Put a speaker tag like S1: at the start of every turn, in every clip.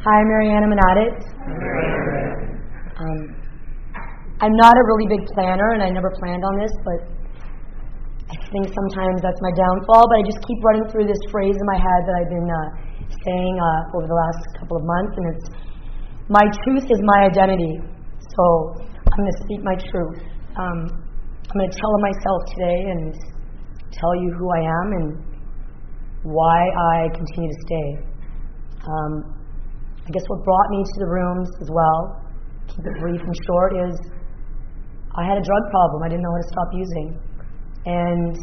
S1: Hi, I'm Mariana addict. Um, I'm not a really big planner, and I never planned on this, but I think sometimes that's my downfall. But I just keep running through this phrase in my head that I've been uh, saying uh, over the last couple of months, and it's my truth is my identity. So I'm going to speak my truth. Um, I'm going to tell myself today and tell you who I am and why I continue to stay. Um, I guess what brought me to the rooms as well, keep it brief and short, is I had a drug problem. I didn't know how to stop using. And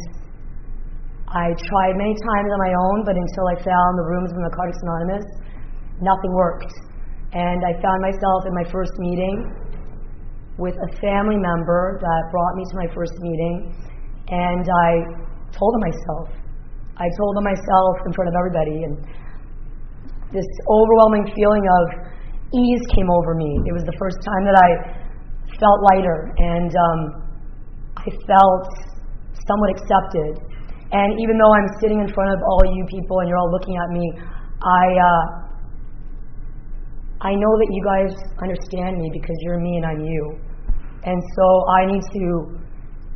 S1: I tried many times on my own, but until I found the rooms of Narcotics Anonymous, nothing worked. And I found myself in my first meeting with a family member that brought me to my first meeting, and I told him myself. I told him myself in front of everybody, and this overwhelming feeling of ease came over me. It was the first time that I felt lighter, and um, I felt somewhat accepted. And even though I'm sitting in front of all you people and you're all looking at me, I uh, I know that you guys understand me because you're me and I'm you. And so I need to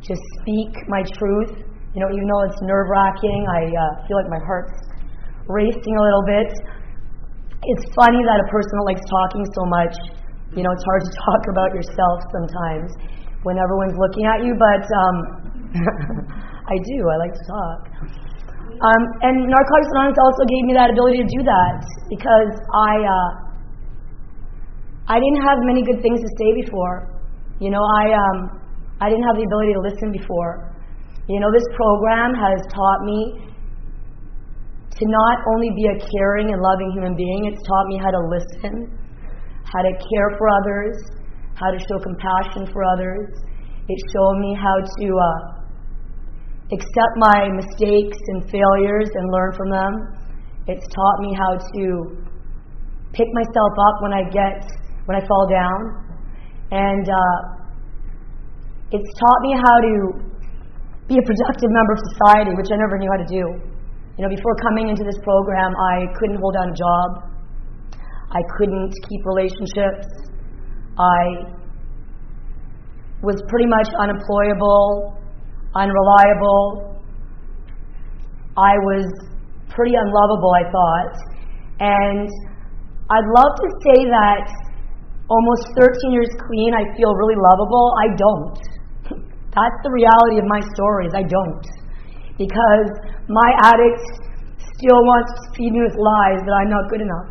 S1: just speak my truth. You know, even though it's nerve wracking, I uh, feel like my heart's racing a little bit it's funny that a person that likes talking so much, you know, it's hard to talk about yourself sometimes when everyone's looking at you, but um, I do. I like to talk. Um, and Narcotics Anonymous also gave me that ability to do that because I uh, I didn't have many good things to say before. You know, I um, I didn't have the ability to listen before. You know, this program has taught me to not only be a caring and loving human being, it's taught me how to listen, how to care for others, how to show compassion for others. It showed me how to uh, accept my mistakes and failures and learn from them. It's taught me how to pick myself up when I get when I fall down, and uh, it's taught me how to be a productive member of society, which I never knew how to do. You know, before coming into this program, I couldn't hold down a job. I couldn't keep relationships. I was pretty much unemployable, unreliable. I was pretty unlovable, I thought. And I'd love to say that almost 13 years clean, I feel really lovable. I don't. That's the reality of my stories. I don't because my addict still wants to feed me with lies that I'm not good enough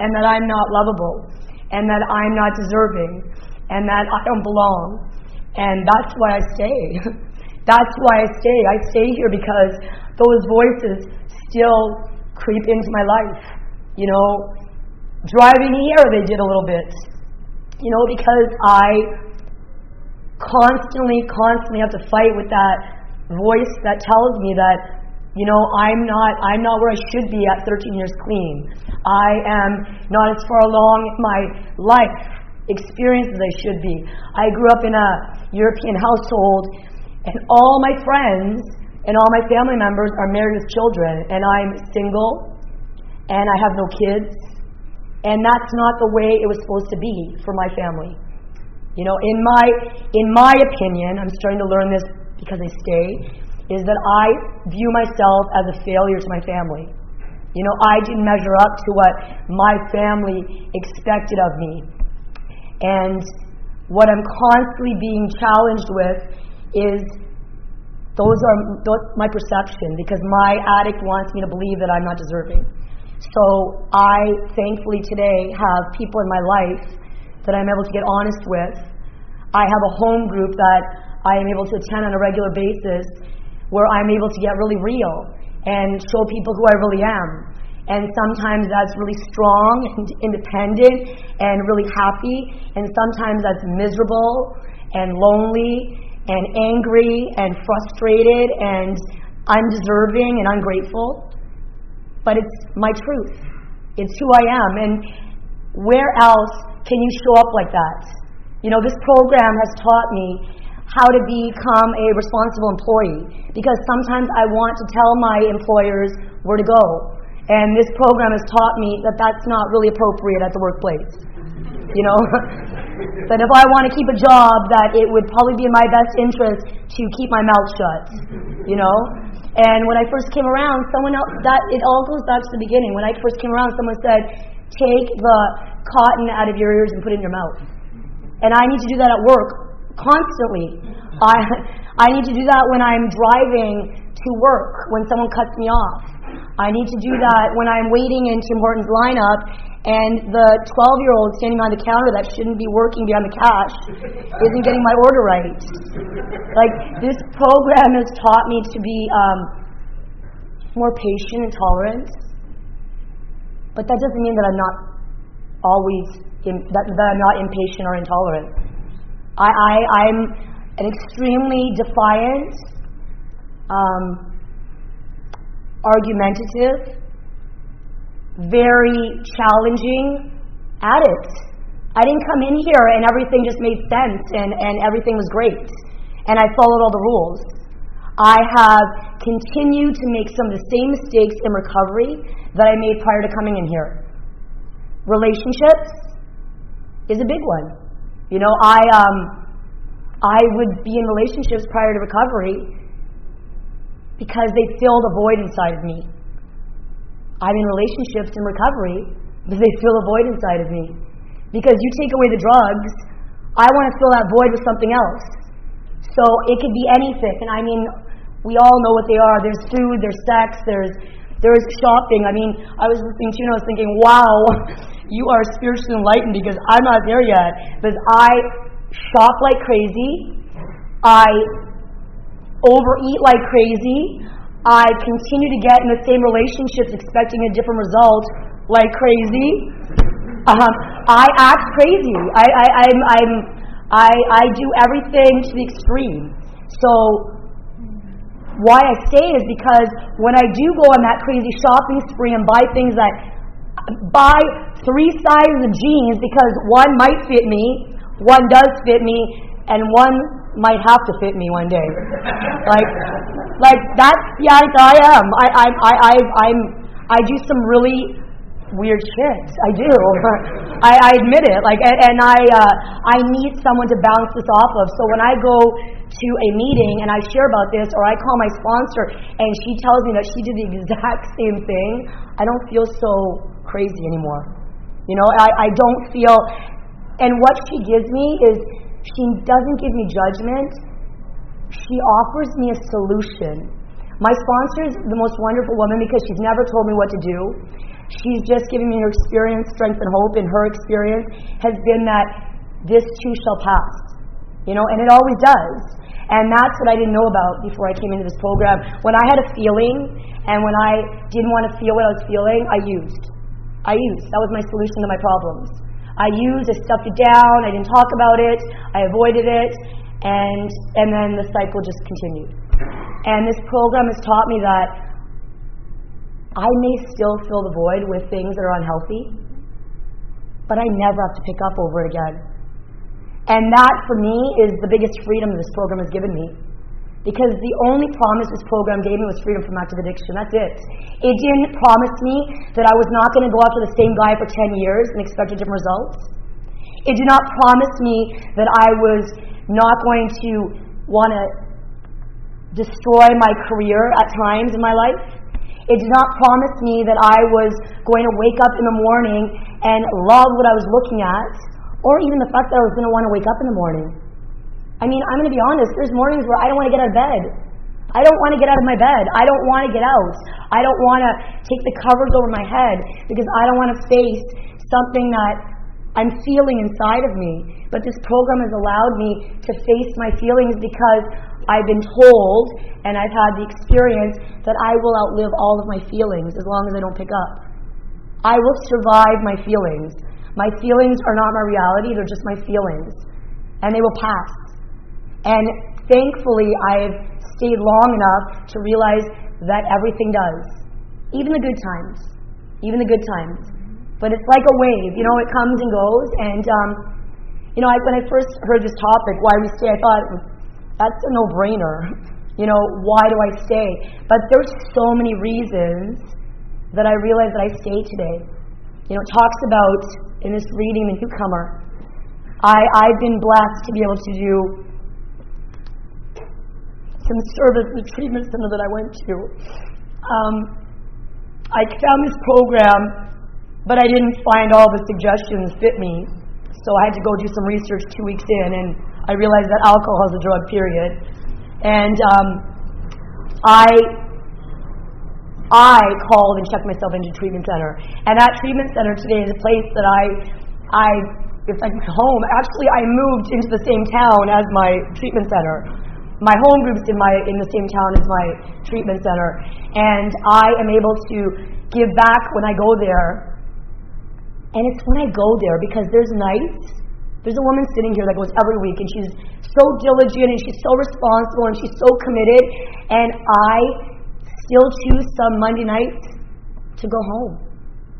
S1: and that I'm not lovable and that I'm not deserving and that I don't belong. And that's why I stay. that's why I stay. I stay here because those voices still creep into my life. You know, driving here, they did a little bit. You know, because I constantly, constantly have to fight with that voice that tells me that you know I'm not I'm not where I should be at 13 years clean. I am not as far along my life experience as I should be. I grew up in a European household and all my friends and all my family members are married with children and I'm single and I have no kids and that's not the way it was supposed to be for my family. You know, in my in my opinion, I'm starting to learn this because I stay, is that I view myself as a failure to my family. You know, I didn't measure up to what my family expected of me. And what I'm constantly being challenged with is those are my perception because my addict wants me to believe that I'm not deserving. So I thankfully today have people in my life that I'm able to get honest with. I have a home group that I am able to attend on a regular basis where I'm able to get really real and show people who I really am. And sometimes that's really strong and independent and really happy, and sometimes that's miserable and lonely and angry and frustrated and undeserving and ungrateful. But it's my truth. It's who I am. And where else can you show up like that? You know, this program has taught me how to become a responsible employee because sometimes I want to tell my employers where to go. And this program has taught me that that's not really appropriate at the workplace. You know, that if I want to keep a job, that it would probably be in my best interest to keep my mouth shut. You know, and when I first came around, someone else that it all goes back to the beginning. When I first came around, someone said, "Take the cotton out of your ears and put it in your mouth." And I need to do that at work constantly. I I need to do that when I'm driving to work when someone cuts me off. I need to do that when I'm waiting in Tim Hortons lineup and the 12 year old standing on the counter that shouldn't be working behind the cash isn't getting my order right. Like, this program has taught me to be um, more patient and tolerant. But that doesn't mean that I'm not always, in, that, that I'm not impatient or intolerant. I, I, I'm an extremely defiant, um, argumentative, very challenging addict. I didn't come in here and everything just made sense and, and everything was great. And I followed all the rules. I have continued to make some of the same mistakes in recovery that I made prior to coming in here. Relationships is a big one. You know, I um, I would be in relationships prior to recovery because they fill the void inside of me. I'm in relationships in recovery because they fill a void inside of me. Because you take away the drugs, I want to fill that void with something else. So it could be anything. And I mean, we all know what they are. There's food, there's sex, there's there's shopping. I mean, I was listening to you and I was thinking, wow, you are spiritually enlightened because I'm not there yet. Because I shop like crazy. I overeat like crazy. I continue to get in the same relationships expecting a different result like crazy. Um, I act crazy. I, I, I'm, I'm, I, I do everything to the extreme. So why I say is because when I do go on that crazy shopping spree and buy things that buy three sizes of jeans because one might fit me, one does fit me, and one might have to fit me one day. like, like that's the addict I am. I, I, I, I, I'm, I do some really weird shit. I do. I, I admit it. Like, and, and I, uh, I need someone to bounce this off of. So when I go to a meeting and I share about this, or I call my sponsor and she tells me that she did the exact same thing, I don't feel so crazy anymore. You know, I, I don't feel. And what she gives me is she doesn't give me judgment. She offers me a solution. My sponsor is the most wonderful woman because she's never told me what to do. She's just giving me her experience, strength, and hope, and her experience has been that this too shall pass. You know, and it always does. And that's what I didn't know about before I came into this program. When I had a feeling and when I didn't want to feel what I was feeling, I used. I used. That was my solution to my problems. I used, I stuffed it down, I didn't talk about it, I avoided it, and, and then the cycle just continued. And this program has taught me that I may still fill the void with things that are unhealthy, but I never have to pick up over it again. And that, for me, is the biggest freedom this program has given me. Because the only promise this program gave me was freedom from active addiction. That's it. It didn't promise me that I was not going to go after the same guy for 10 years and expect a different results. It did not promise me that I was not going to want to destroy my career at times in my life. It did not promise me that I was going to wake up in the morning and love what I was looking at, or even the fact that I was going to want to wake up in the morning. I mean, I'm going to be honest, there's mornings where I don't want to get out of bed. I don't want to get out of my bed. I don't want to get out. I don't want to take the covers over my head because I don't want to face something that I'm feeling inside of me. But this program has allowed me to face my feelings because I've been told and I've had the experience that I will outlive all of my feelings as long as I don't pick up. I will survive my feelings. My feelings are not my reality, they're just my feelings. And they will pass. And thankfully, I've stayed long enough to realize that everything does, even the good times, even the good times. But it's like a wave, you know, it comes and goes. And, um, you know, I, when I first heard this topic, why we stay, I thought, that's a no brainer. You know, why do I stay? But there's so many reasons that I realize that I stay today. You know, it talks about in this reading, the newcomer. I, I've been blessed to be able to do some service the treatment center that I went to. Um, I found this program, but I didn't find all the suggestions fit me. So I had to go do some research two weeks in, and I realized that alcohol is a drug, period. And um, I I called and checked myself into treatment center. And that treatment center today is a place that I I it's like home. Actually, I moved into the same town as my treatment center my home group's in my in the same town as my treatment center, and I am able to give back when I go there. And it's when I go there because there's nights. There's a woman sitting here that goes every week, and she's so diligent and she's so responsible and she's so committed. And I still choose some Monday nights to go home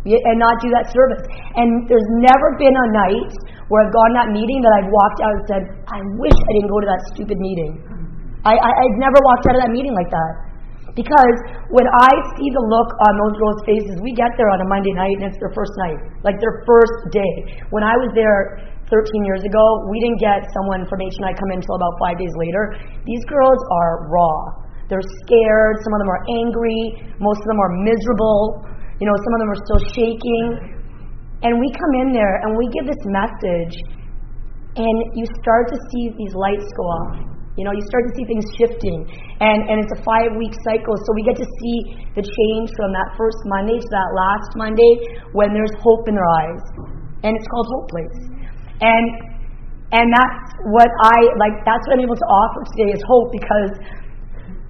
S1: and not do that service. And there's never been a night where I've gone to that meeting that I've walked out and said, I wish I didn't go to that stupid meeting. I, I, I've never walked out of that meeting like that. Because when I see the look on those girls' faces, we get there on a Monday night and it's their first night, like their first day. When I was there 13 years ago, we didn't get someone from H and I come in until about five days later. These girls are raw. They're scared. Some of them are angry. Most of them are miserable. You know, some of them are still shaking. And we come in there and we give this message, and you start to see these lights go off you know, you start to see things shifting. And, and it's a five week cycle. So we get to see the change from that first Monday to that last Monday when there's hope in their eyes. And it's called Hope Place. And and that's what I like that's what I'm able to offer today is hope because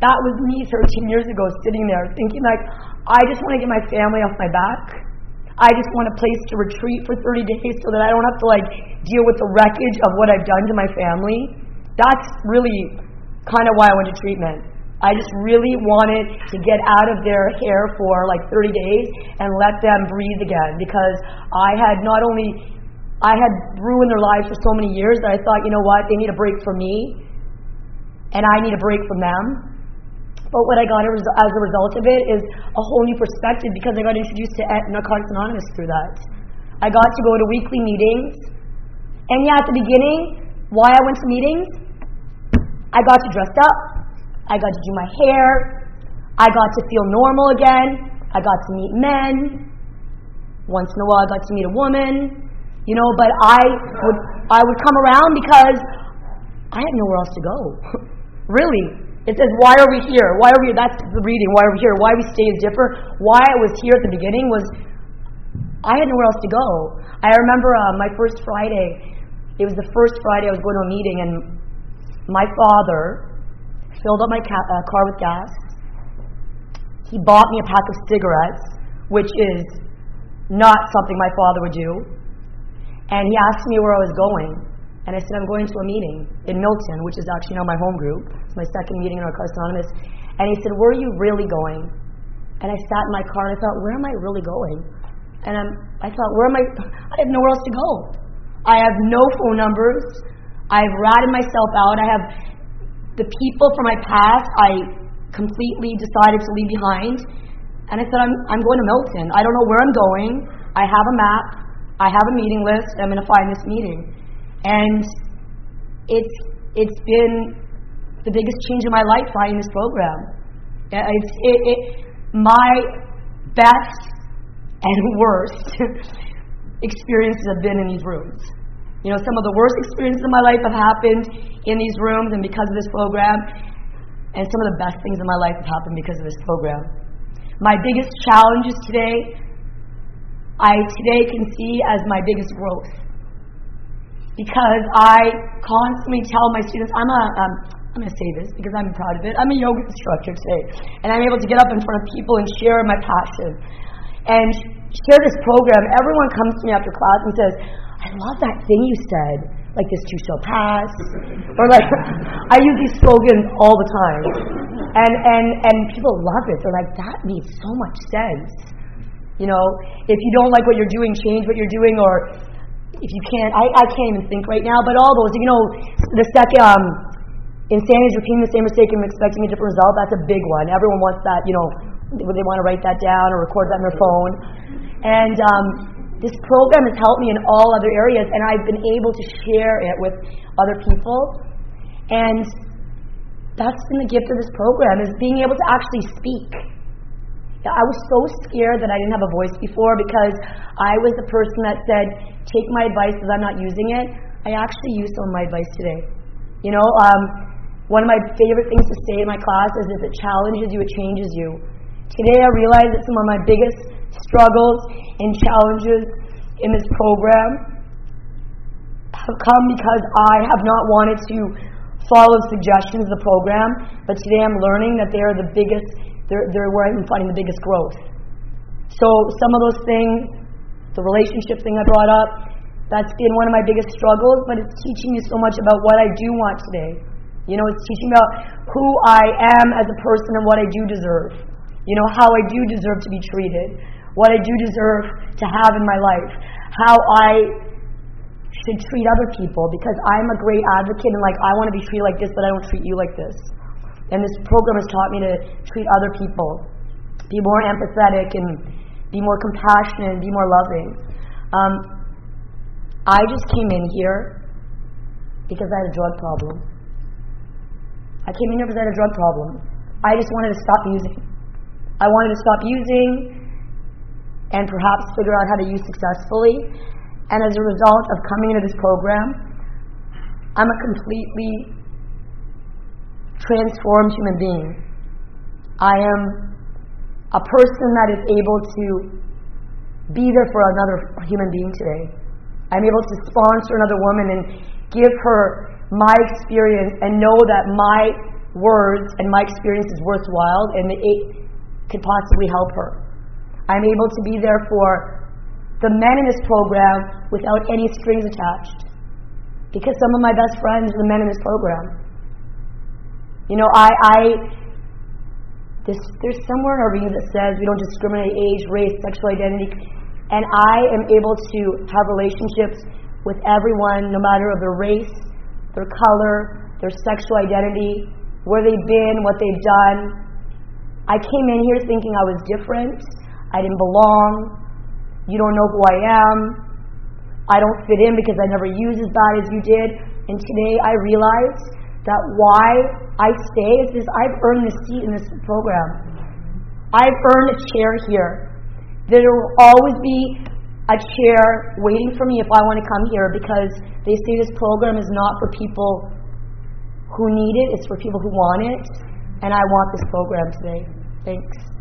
S1: that was me 13 years ago sitting there thinking like I just want to get my family off my back. I just want a place to retreat for 30 days so that I don't have to like deal with the wreckage of what I've done to my family. That's really kind of why I went to treatment. I just really wanted to get out of their hair for like 30 days and let them breathe again because I had not only I had ruined their lives for so many years that I thought, you know what, they need a break from me and I need a break from them. But what I got as a result of it is a whole new perspective because I got introduced to Narcotics Anonymous through that. I got to go to weekly meetings. And yeah, at the beginning, why I went to meetings? I got to dress up. I got to do my hair. I got to feel normal again. I got to meet men. Once in a while, I got to meet a woman. You know, but I would I would come around because I had nowhere else to go. really, it says, "Why are we here? Why are we?" That's the reading. Why are we here? Why we stay is different. Why I was here at the beginning was I had nowhere else to go. I remember uh, my first Friday. It was the first Friday I was going to a meeting, and my father filled up my ca- uh, car with gas. He bought me a pack of cigarettes, which is not something my father would do. And he asked me where I was going. And I said, I'm going to a meeting in Milton, which is actually now my home group. It's my second meeting in Narcotics Anonymous. And he said, Where are you really going? And I sat in my car and I thought, Where am I really going? And I'm, I thought, Where am I? I have nowhere else to go. I have no phone numbers. I've ratted myself out. I have the people from my past I completely decided to leave behind. And I said, I'm, I'm going to Milton. I don't know where I'm going. I have a map. I have a meeting list. I'm going to find this meeting. And it's, it's been the biggest change in my life finding this program. It's, it, it, my best and worst experiences have been in these rooms. You know, some of the worst experiences of my life have happened in these rooms and because of this program, and some of the best things in my life have happened because of this program. My biggest challenges today, I today can see as my biggest growth. Because I constantly tell my students, I'm a, um, I'm going to say this because I'm proud of it. I'm a yoga instructor today, and I'm able to get up in front of people and share my passion and share this program. Everyone comes to me after class and says, I love that thing you said, like this too shall pass, or like I use these slogans all the time, and and and people love it. They're like, that makes so much sense. You know, if you don't like what you're doing, change what you're doing, or if you can't, I, I can't even think right now. But all those, you know, the second um, insanity is repeating the same mistake and expecting a different result. That's a big one. Everyone wants that, you know, they want to write that down or record that on their phone. And um, this program has helped me in all other areas, and I've been able to share it with other people. And that's been the gift of this program is being able to actually speak. I was so scared that I didn't have a voice before because I was the person that said, "Take my advice because I'm not using it." I actually use some of my advice today. You know, um, one of my favorite things to say in my class is, "If it challenges you, it changes you." Today, I realize that some of my biggest struggles and challenges in this program have come because I have not wanted to follow suggestions of the program, but today I'm learning that they are the biggest, they're, they're where I'm finding the biggest growth. So some of those things, the relationship thing I brought up, that's been one of my biggest struggles, but it's teaching me so much about what I do want today. You know, it's teaching about who I am as a person and what I do deserve. You know, how I do deserve to be treated, what I do deserve to have in my life, how I should treat other people because I'm a great advocate and like I want to be treated like this, but I don't treat you like this. And this program has taught me to treat other people, be more empathetic and be more compassionate and be more loving. Um, I just came in here because I had a drug problem. I came in here because I had a drug problem. I just wanted to stop using. I wanted to stop using and perhaps figure out how to use successfully. And as a result of coming into this program, I'm a completely transformed human being. I am a person that is able to be there for another human being today. I'm able to sponsor another woman and give her my experience and know that my words and my experience is worthwhile and it could possibly help her. I'm able to be there for the men in this program without any strings attached. Because some of my best friends are the men in this program. You know, I, I this, there's somewhere in our reading that says we don't discriminate age, race, sexual identity, and I am able to have relationships with everyone, no matter of their race, their color, their sexual identity, where they've been, what they've done. I came in here thinking I was different, I didn't belong, you don't know who I am. I don't fit in because I never use as bad as you did. And today I realize that why I stay is because I've earned the seat in this program. I've earned a chair here. There will always be a chair waiting for me if I want to come here because they say this program is not for people who need it, it's for people who want it. And I want this program today. Thanks.